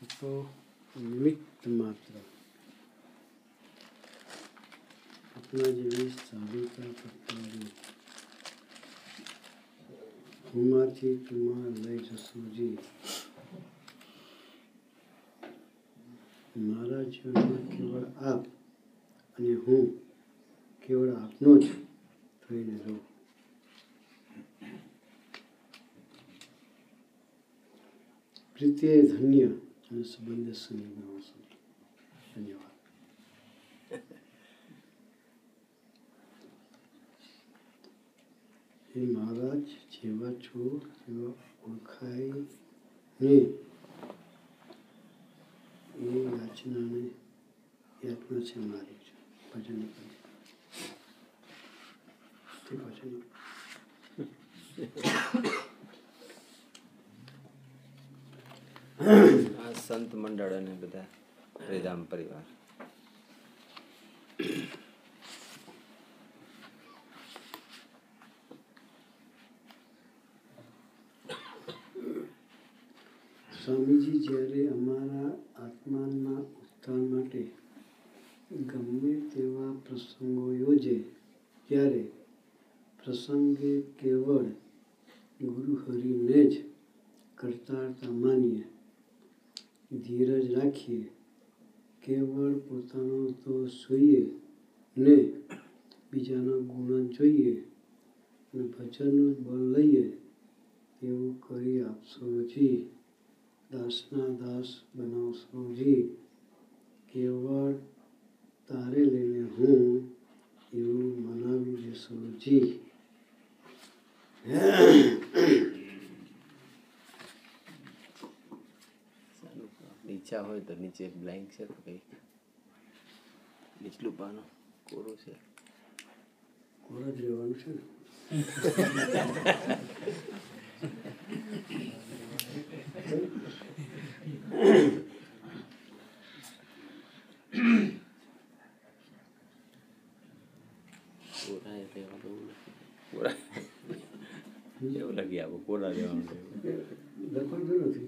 તો નિમિત્ત માત્ર આપણા જેવી સાધિકા કરતા હુંમાંથી તુમાં લઈ જસોજી મારા જીવનમાં કેવળ આપ અને હું કેવળ આપનો જ થઈને રહું પ્રીતે ધન્ય 저는 수고했습니다. 안녕. 이 महाराज 제가 주 제가 올카이 네. 이 야치나네 야트나 말이죠. 버전이 그 버전이 Ahem. સંત મંડળ અને બધા હરિધામ પરિવાર. સ્વામીજી, જ્યારે અમારા આત્માના ઉત્થાન માટે ગમે તેવા પ્રસંગો યોજે, ત્યારે પ્રસંગે કેવળ ગુરુ હરિને જ કરતારતા માનીએ. ધીરજ રાખીએ કેવળ પોતાનો દોષ જોઈએ ને બીજાના ગુણ જોઈએ અને ભજનનું બળ લઈએ એવું કરી આપશો જી દાસના દાસ બનાવશો જી કેવળ તારે લઈને હું એવું મનાવી દેશો જી ઈચ્છા હોય તો નીચે બ્લેન્ક છે તો કંઈક નીચલું પાનું કોરું છે કોરા જ રહેવાનું છે ને કોરા એ રહેવા દઉં નથી કોરા એવું લખી આપો કોરા રહેવાનું છે. લખવાનું નથી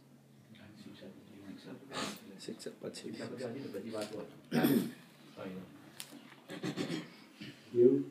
શિક્ષક પછી એવું એકવીસથી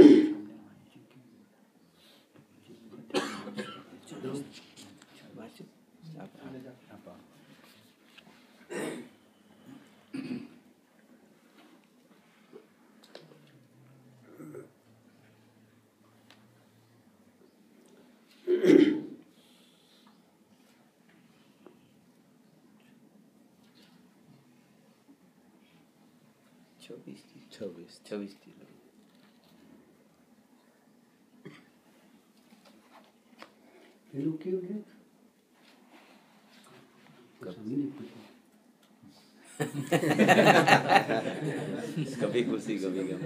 चौबीस किलो चौबीस चौबीस किलो कभी खुशी कभी गम।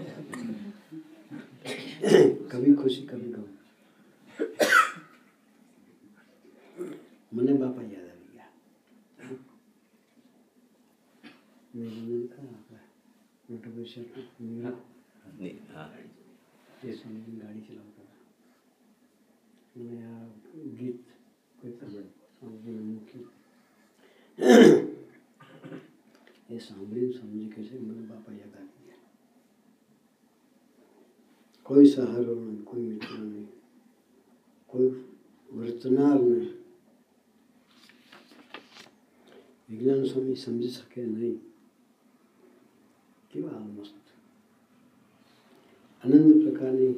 कभी खुशी कभी गम। मैंने बापा याद મોટા પૈસા નહીં હા એ સમજીને ગાડી ચલાવતા હતા અને આ ગીત કોઈ સાંભળીને મૂક્યું એ સાંભળીને સમજી કે છે મને બાપા યાદ આવી ગયા કોઈ સહારો નહીં કોઈ મિત્ર નહીં કોઈ વર્તનાર નહીં વિજ્ઞાન સ્વામી સમજી શકે નહીં કેવા મસ્ત અનંત પ્રકારની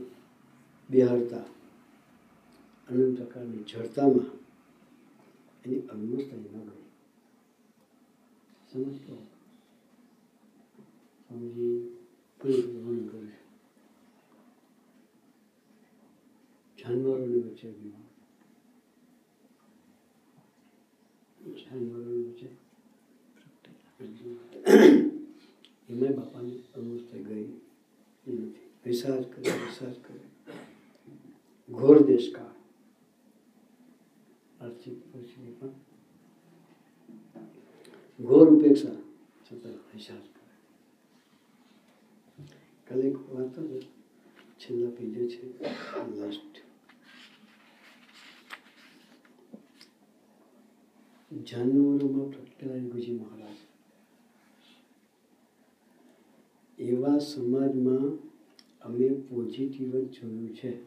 બિહારતા અનંત પ્રકારની જડતામાં એની અવિમસ્તા ન ગઈ સમજતો સમજી કોઈ વર્ણન કરે છે જાનવરોની વચ્ચે બીમાર જાનવરોની વચ્ચે એમાં બાપાની અવસ્થા ગઈ એ નથી રિસાર્ચ કરે રિસાર્ચ કરે ઘોર દેશકાળ આર્થિક પરિસ્થિતિ પણ ઘોર ઉપેક્ષા છતાં રિસાર્ચ કરે કાલે એક વાત જ છેલ્લા પેજે છે લાસ્ટ જાનવરોમાં પ્રગટેલા ગુજી મહારાજ એવા સમાજમાં અમે પોઝિટિવ જ જોયું છે.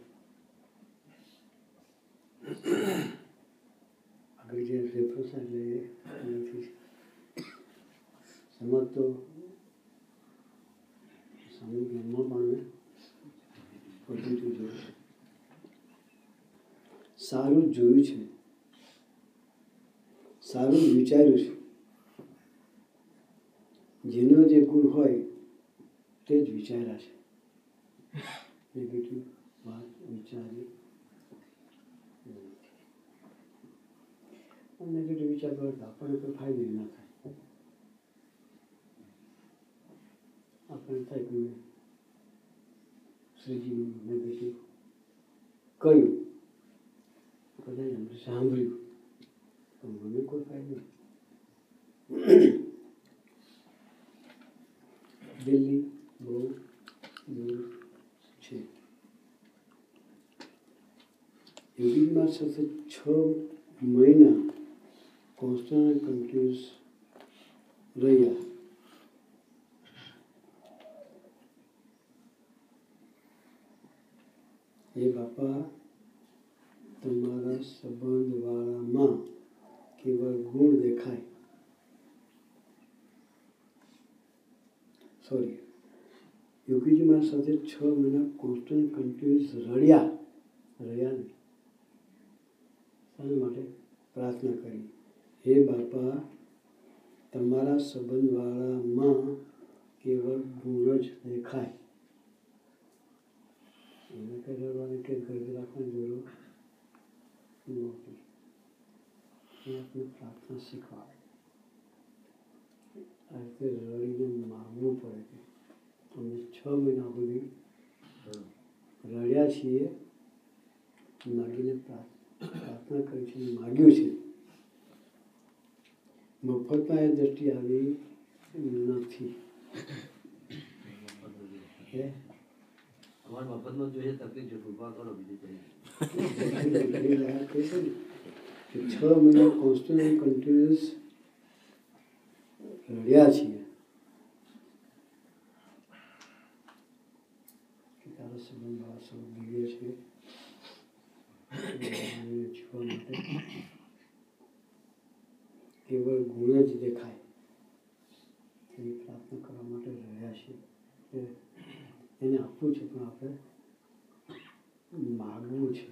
આગળ જે એનાથી સમાજ તો જ્ઞાનમાં પણ પોઝિટિવ જોયું છે. સારું જોયું છે. સારું વિચાર્યું છે. જેનો જે ગુણ હોય તે જ વિચાર્યા છે નેગેટિવ વાત વિચારી નેગેટિવ વિચાર કરો તો આપણને કોઈ ફાયદો ના થાય આપણને થાય કે મેં શ્રીજીનું નેગેટિવ કહ્યું કદાચ એમને સાંભળ્યું તો મને કોઈ ફાયદો યોગીમાં સતત છ મહિના કોન્સ્ટન્ટ કન્ટિન્યુઅસ રહ્યા એ બાપા તમારા સંબંધવાળામાં કેવળ ગુણ દેખાય સોરી યોગીજી મારા સાથે છ મહિના કોન્સ્ટન્ટ કન્ટિન્યુઅસ રડ્યા રહ્યા નહીં માટે પ્રાર્થના કરી. હે બાપા તમારા સંબંધવાળામાં કેવળ ગુણ જ દેખાય. એને કંઈ રડવાની કે ઘરે રાખવાની જરૂર નહોતી આપણે પ્રાર્થના શીખવાડે. આ રીતે રડીને માગવું પડે કે અમે છ મહિના સુધી રડ્યા છીએ માગીને પ્રાર્થ- પ્રાર્થના કરી છે માગ્યું છે. મફતમાં એ દ્રષ્ટિ આવી નથી. હે? મફતમાં જોઈએ તકલીફ છે કૃપા કરો બીજું મહિના કોન્સ્ટન્ટ કન્ટિન્યુઅસ રડ્યા છીએ. તારો સંબંધ આ સૌ છે? જીવવા માટે કેવળ ગુણ જ દેખાય એની પ્રાર્થના કરવા માટે રહ્યા છીએ એને આપવું છે પણ આપણે માગવું છે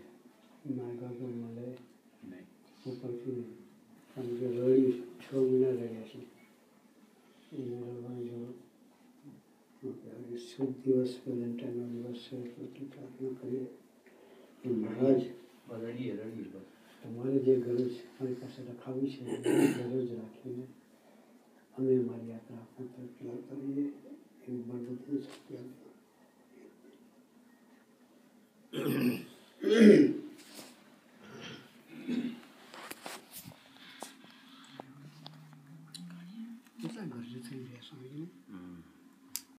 માગવા તો મળે ઉપરથી કારણ કે રડ્યું છ મહિના રહ્યા છે એને રડવાની જરૂર શુભ દિવસ વેલેન્ટાઇનનો દિવસ છે એટલી પ્રાર્થના કરીએ મહારાજ રડીએ રડીએ બસ તમારે જે ગરજ મારી પાસે રખાવી છે ગરજ રાખીને અમે અમારી યાત્રા પૂર્ણ કરીએ. એવી શક્ય શક્તિ